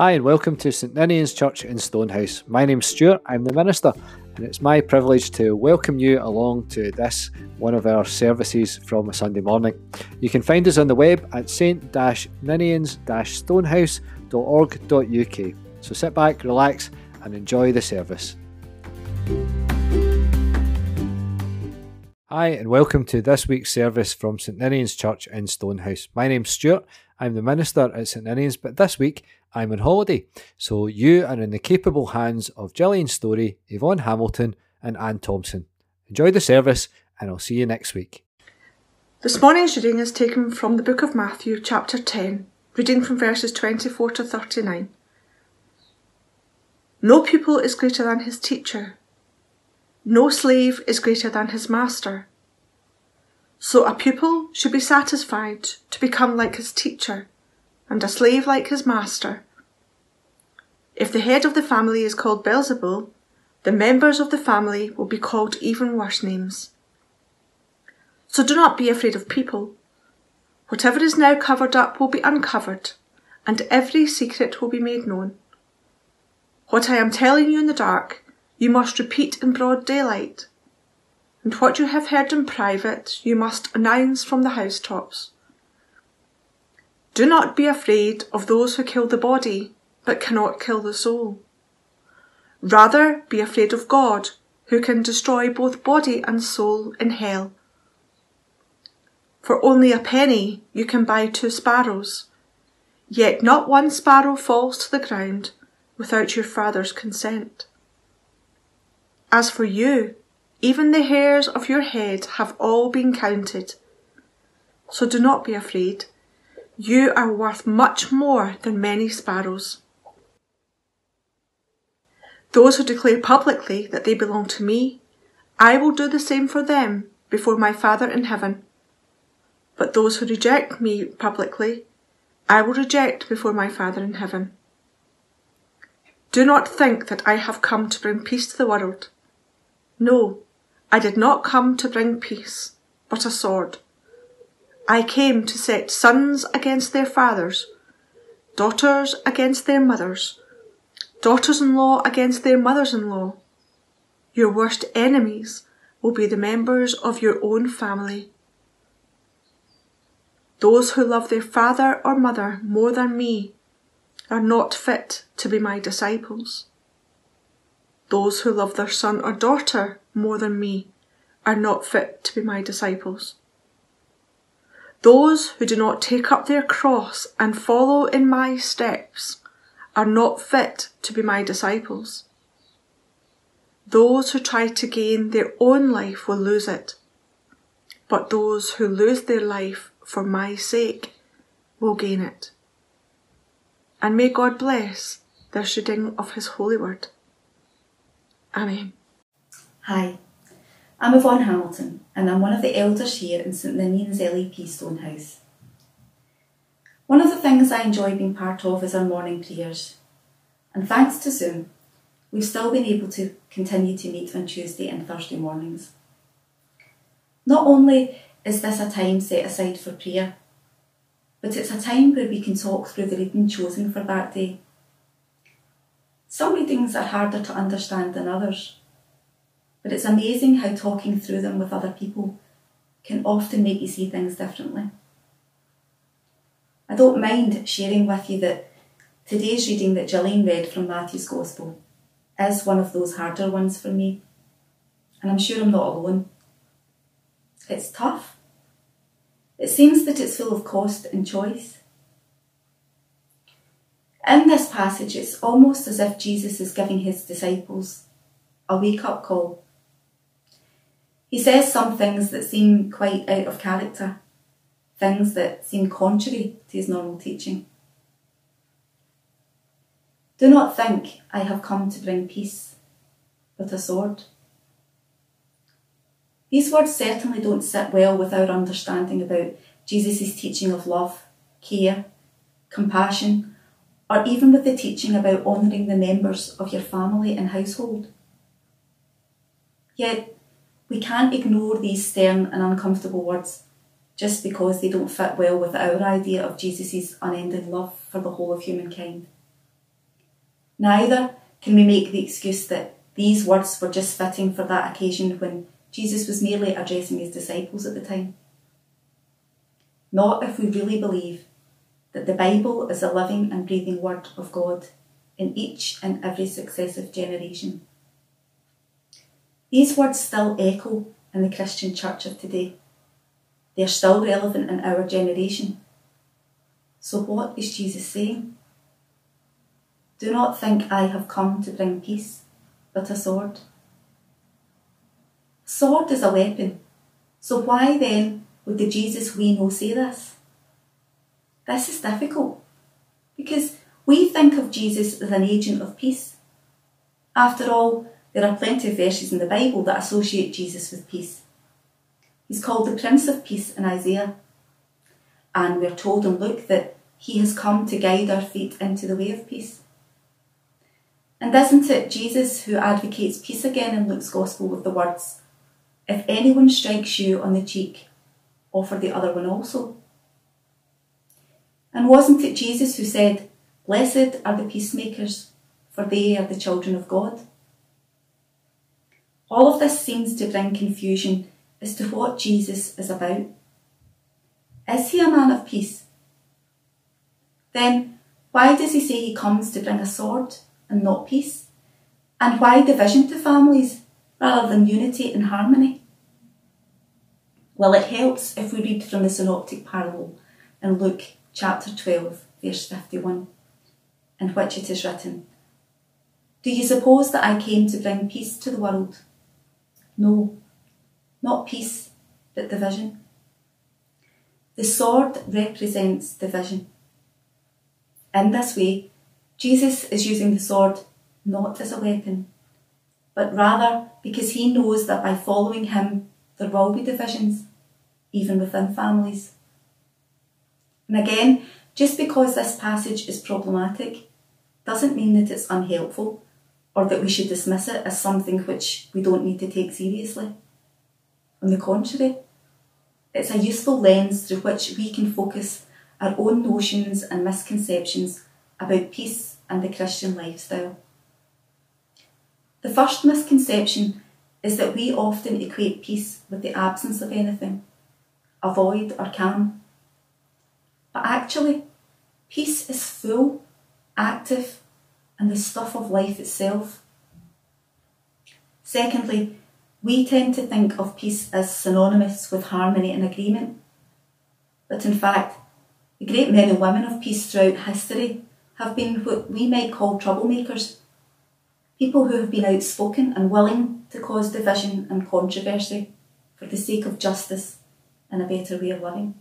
Hi, and welcome to St Ninian's Church in Stonehouse. My name's Stuart, I'm the minister, and it's my privilege to welcome you along to this, one of our services from a Sunday morning. You can find us on the web at st-ninians-stonehouse.org.uk. So sit back, relax, and enjoy the service. Hi, and welcome to this week's service from St Ninian's Church in Stonehouse. My name's Stuart, I'm the minister at St Ninian's, but this week I'm on holiday. So you are in the capable hands of Gillian Story, Yvonne Hamilton, and Anne Thompson. Enjoy the service, and I'll see you next week. This morning's reading is taken from the book of Matthew, chapter 10, reading from verses 24 to 39. No pupil is greater than his teacher. No slave is greater than his master. So a pupil should be satisfied to become like his teacher, and a slave like his master. If the head of the family is called Beelzebul, the members of the family will be called even worse names. So do not be afraid of people. Whatever is now covered up will be uncovered, and every secret will be made known. What I am telling you in the dark, you must repeat in broad daylight and what you have heard in private you must announce from the housetops. Do not be afraid of those who kill the body, but cannot kill the soul. Rather be afraid of God, who can destroy both body and soul in hell. For only a penny you can buy two sparrows, yet not one sparrow falls to the ground without your Father's consent. As for you, even the hairs of your head have all been counted. So do not be afraid. You are worth much more than many sparrows. Those who declare publicly that they belong to me, I will do the same for them before my Father in heaven. But those who reject me publicly, I will reject before my Father in heaven. Do not think that I have come to bring peace to the world. No, I did not come to bring peace, but a sword. I came to set sons against their fathers, daughters against their mothers, daughters in law against their mothers in law. Your worst enemies will be the members of your own family. Those who love their father or mother more than me are not fit to be my disciples. Those who love their son or daughter more than me are not fit to be my disciples. Those who do not take up their cross and follow in my steps are not fit to be my disciples. Those who try to gain their own life will lose it, but those who lose their life for my sake will gain it. And may God bless the reading of His holy word. Amen. Hi, I'm Yvonne Hamilton and I'm one of the elders here in St Ninian's LEP Stonehouse. One of the things I enjoy being part of is our morning prayers, and thanks to Zoom, we've still been able to continue to meet on Tuesday and Thursday mornings. Not only is this a time set aside for prayer, but it's a time where we can talk through the reading chosen for that day. Some readings are harder to understand than others but it's amazing how talking through them with other people can often make you see things differently. I don't mind sharing with you that today's reading that Gillian read from Matthew's Gospel is one of those harder ones for me, and I'm sure I'm not alone. It's tough. It seems that it's full of cost and choice. In this passage, it's almost as if Jesus is giving his disciples a wake up call he says some things that seem quite out of character, things that seem contrary to his normal teaching. Do not think I have come to bring peace, but a sword. These words certainly don't sit well with our understanding about Jesus' teaching of love, care, compassion, or even with the teaching about honouring the members of your family and household. Yet, we can't ignore these stern and uncomfortable words just because they don't fit well with our idea of Jesus' unending love for the whole of humankind. Neither can we make the excuse that these words were just fitting for that occasion when Jesus was merely addressing his disciples at the time. Not if we really believe that the Bible is a living and breathing word of God in each and every successive generation. These words still echo in the Christian church of today. They are still relevant in our generation. So, what is Jesus saying? Do not think I have come to bring peace, but a sword. Sword is a weapon. So, why then would the Jesus we know say this? This is difficult because we think of Jesus as an agent of peace. After all, there are plenty of verses in the Bible that associate Jesus with peace. He's called the Prince of Peace in Isaiah, and we're told in Luke that he has come to guide our feet into the way of peace. And isn't it Jesus who advocates peace again in Luke's Gospel with the words, If anyone strikes you on the cheek, offer the other one also? And wasn't it Jesus who said, Blessed are the peacemakers, for they are the children of God? All of this seems to bring confusion as to what Jesus is about. Is he a man of peace? Then why does he say he comes to bring a sword and not peace? And why division to families rather than unity and harmony? Well, it helps if we read from the synoptic parable in Luke chapter 12, verse 51, in which it is written, Do you suppose that I came to bring peace to the world? No, not peace, but division. The sword represents division. In this way, Jesus is using the sword not as a weapon, but rather because he knows that by following him there will be divisions, even within families. And again, just because this passage is problematic doesn't mean that it's unhelpful or that we should dismiss it as something which we don't need to take seriously. On the contrary, it's a useful lens through which we can focus our own notions and misconceptions about peace and the Christian lifestyle. The first misconception is that we often equate peace with the absence of anything, a void or calm. But actually, peace is full, active, and the stuff of life itself. Secondly, we tend to think of peace as synonymous with harmony and agreement. But in fact, the great men and women of peace throughout history have been what we might call troublemakers. People who have been outspoken and willing to cause division and controversy for the sake of justice and a better way of living.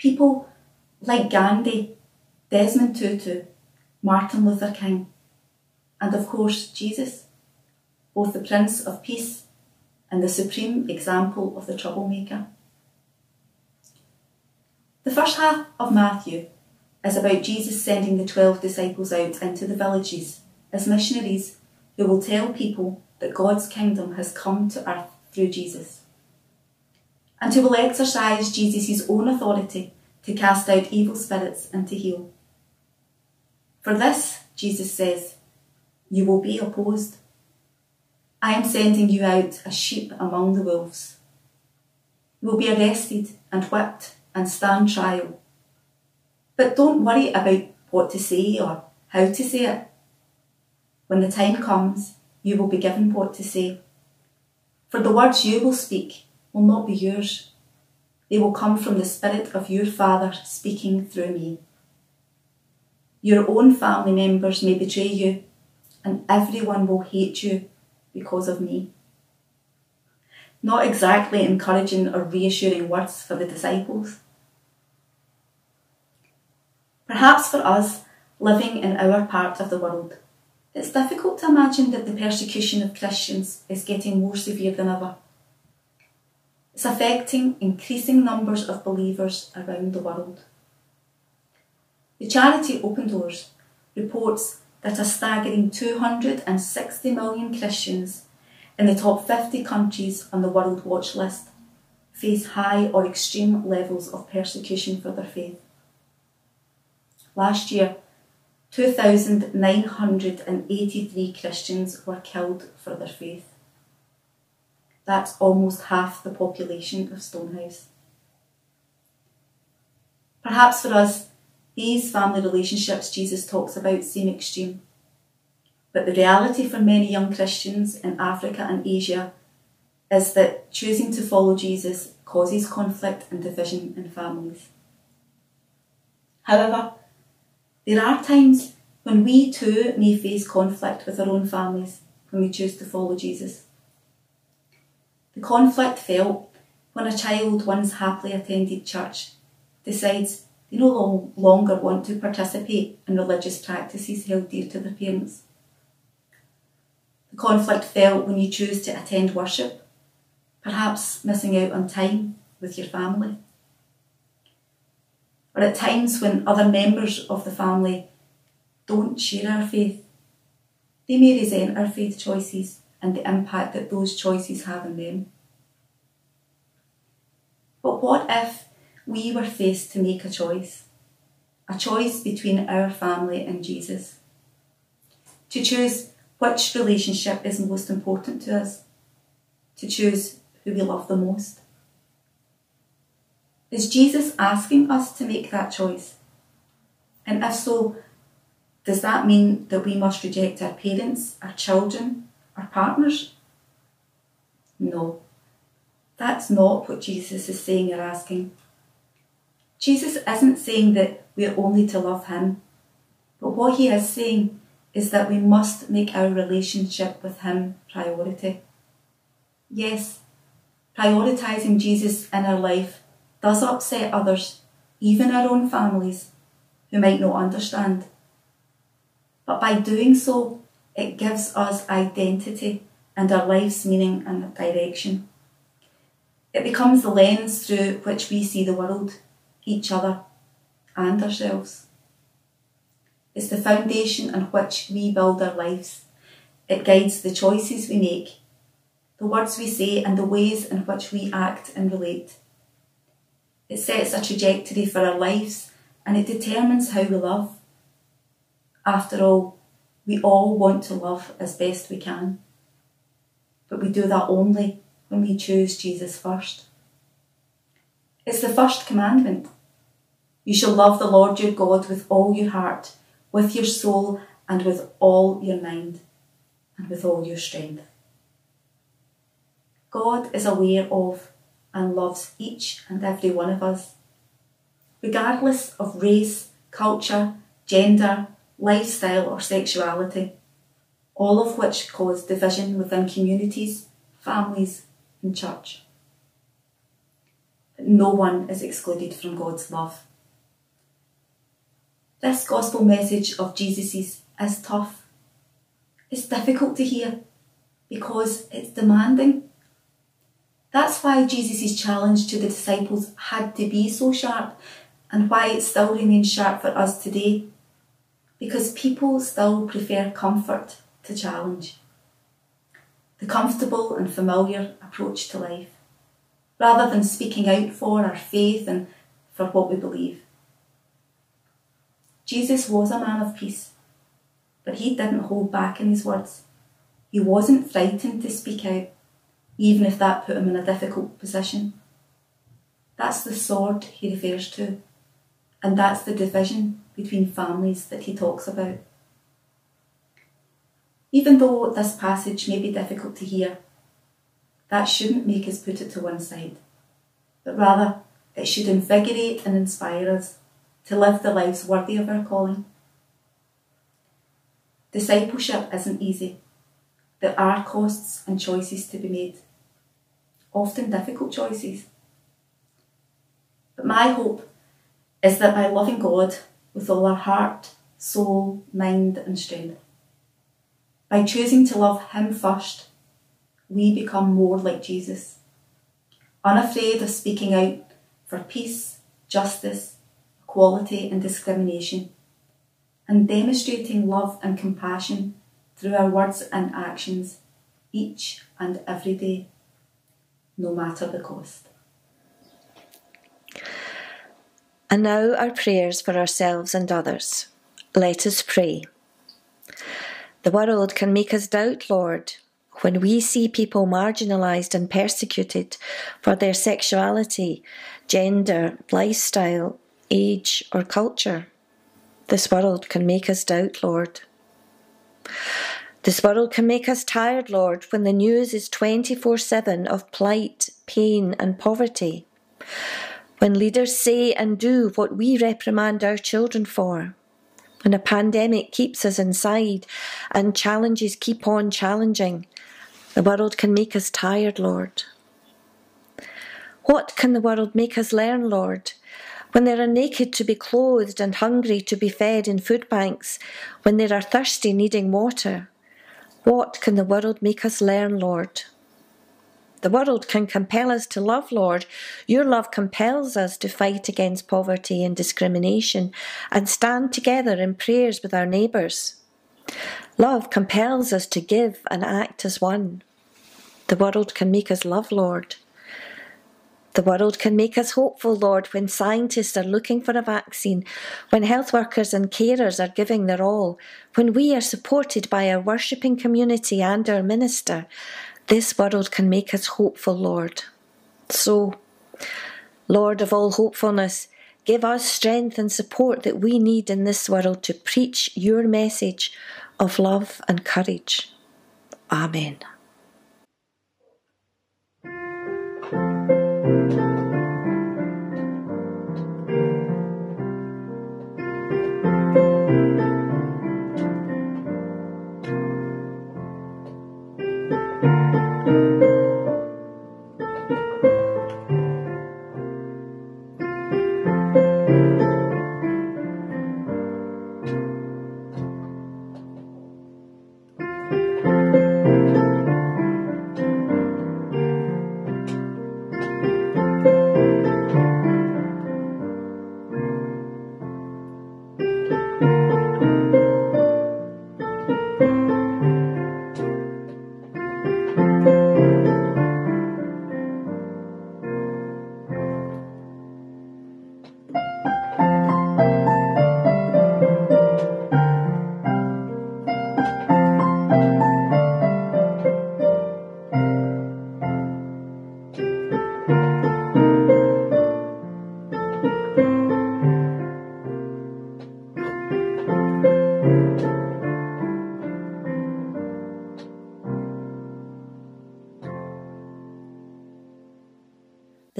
People like Gandhi, Desmond Tutu, Martin Luther King, and of course Jesus, both the Prince of Peace and the supreme example of the troublemaker. The first half of Matthew is about Jesus sending the twelve disciples out into the villages as missionaries who will tell people that God's kingdom has come to earth through Jesus, and who will exercise Jesus' own authority to cast out evil spirits and to heal. For this, Jesus says, you will be opposed. I am sending you out as sheep among the wolves. You will be arrested and whipped and stand trial. But don't worry about what to say or how to say it. When the time comes, you will be given what to say. For the words you will speak will not be yours. They will come from the Spirit of your Father speaking through me. Your own family members may betray you, and everyone will hate you because of me. Not exactly encouraging or reassuring words for the disciples. Perhaps for us, living in our part of the world, it's difficult to imagine that the persecution of Christians is getting more severe than ever. It's affecting increasing numbers of believers around the world. The charity Open Doors reports that a staggering 260 million Christians in the top 50 countries on the World Watch list face high or extreme levels of persecution for their faith. Last year, 2,983 Christians were killed for their faith. That's almost half the population of Stonehouse. Perhaps for us, these family relationships Jesus talks about seem extreme. But the reality for many young Christians in Africa and Asia is that choosing to follow Jesus causes conflict and division in families. However, there are times when we too may face conflict with our own families when we choose to follow Jesus. The conflict felt when a child once happily attended church decides they no longer want to participate in religious practices held dear to their parents. The conflict felt when you choose to attend worship, perhaps missing out on time with your family. Or at times when other members of the family don't share our faith, they may resent our faith choices and the impact that those choices have on them. But what if we were faced to make a choice? A choice between our family and Jesus. To choose which relationship is most important to us, to choose who we love the most. Is Jesus asking us to make that choice? And if so, does that mean that we must reject our parents, our children, our partners? No, that's not what Jesus is saying or asking. Jesus isn't saying that we're only to love Him, but what He is saying is that we must make our relationship with Him priority. Yes, prioritising Jesus in our life does upset others, even our own families, who might not understand. But by doing so, it gives us identity and our life's meaning and direction. It becomes the lens through which we see the world, each other, and ourselves. It's the foundation on which we build our lives. It guides the choices we make, the words we say, and the ways in which we act and relate. It sets a trajectory for our lives and it determines how we love. After all, we all want to love as best we can. But we do that only when we choose Jesus first. It's the first commandment. You shall love the Lord your God with all your heart, with your soul, and with all your mind, and with all your strength. God is aware of and loves each and every one of us, regardless of race, culture, gender, lifestyle, or sexuality, all of which cause division within communities, families, and church. But no one is excluded from God's love. This gospel message of Jesus' is tough. It's difficult to hear because it's demanding that's why Jesus' challenge to the disciples had to be so sharp and why it still remains sharp for us today. Because people still prefer comfort to challenge. The comfortable and familiar approach to life, rather than speaking out for our faith and for what we believe. Jesus was a man of peace, but he didn't hold back in his words. He wasn't frightened to speak out even if that put him in a difficult position. That's the sword he refers to, and that's the division between families that he talks about. Even though this passage may be difficult to hear, that shouldn't make us put it to one side, but rather it should invigorate and inspire us to live the lives worthy of our calling. Discipleship isn't easy. There are costs and choices to be made often difficult choices. But my hope is that by loving God with all our heart, soul, mind, and strength, by choosing to love Him first, we become more like Jesus, unafraid of speaking out for peace, justice, equality, and discrimination, and demonstrating love and compassion through our words and actions each and every day no matter the cost. And now our prayers for ourselves and others. Let us pray. The world can make us doubt, Lord, when we see people marginalised and persecuted for their sexuality, gender, lifestyle, age, or culture. This world can make us doubt, Lord. This world can make us tired, Lord, when the news is 24 7 of plight, pain, and poverty. When leaders say and do what we reprimand our children for. When a pandemic keeps us inside and challenges keep on challenging, the world can make us tired, Lord. What can the world make us learn, Lord? When they are naked to be clothed and hungry to be fed in food banks, when they are thirsty needing water, what can the world make us learn, Lord? The world can compel us to love, Lord. Your love compels us to fight against poverty and discrimination and stand together in prayers with our neighbours. Love compels us to give and act as one. The world can make us love, Lord. The world can make us hopeful, Lord, when scientists are looking for a vaccine, when health workers and carers are giving their all, when we are supported by our worshipping community and our minister. This world can make us hopeful, Lord. So, Lord of all hopefulness, give us strength and support that we need in this world to preach your message of love and courage. Amen.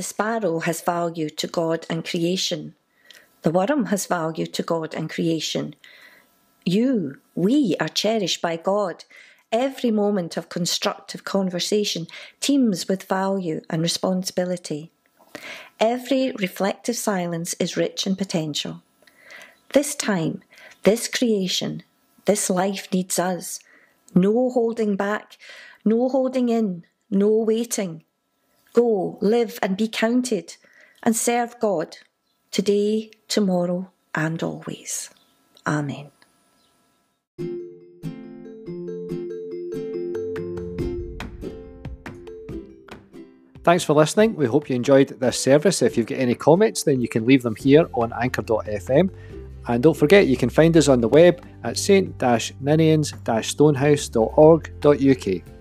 The sparrow has value to God and creation. The worm has value to God and creation. You, we are cherished by God. Every moment of constructive conversation teems with value and responsibility. Every reflective silence is rich in potential. This time, this creation, this life needs us. No holding back, no holding in, no waiting. Go, live, and be counted, and serve God today, tomorrow, and always. Amen. Thanks for listening. We hope you enjoyed this service. If you've got any comments, then you can leave them here on anchor.fm. And don't forget, you can find us on the web at st-ninians-stonehouse.org.uk.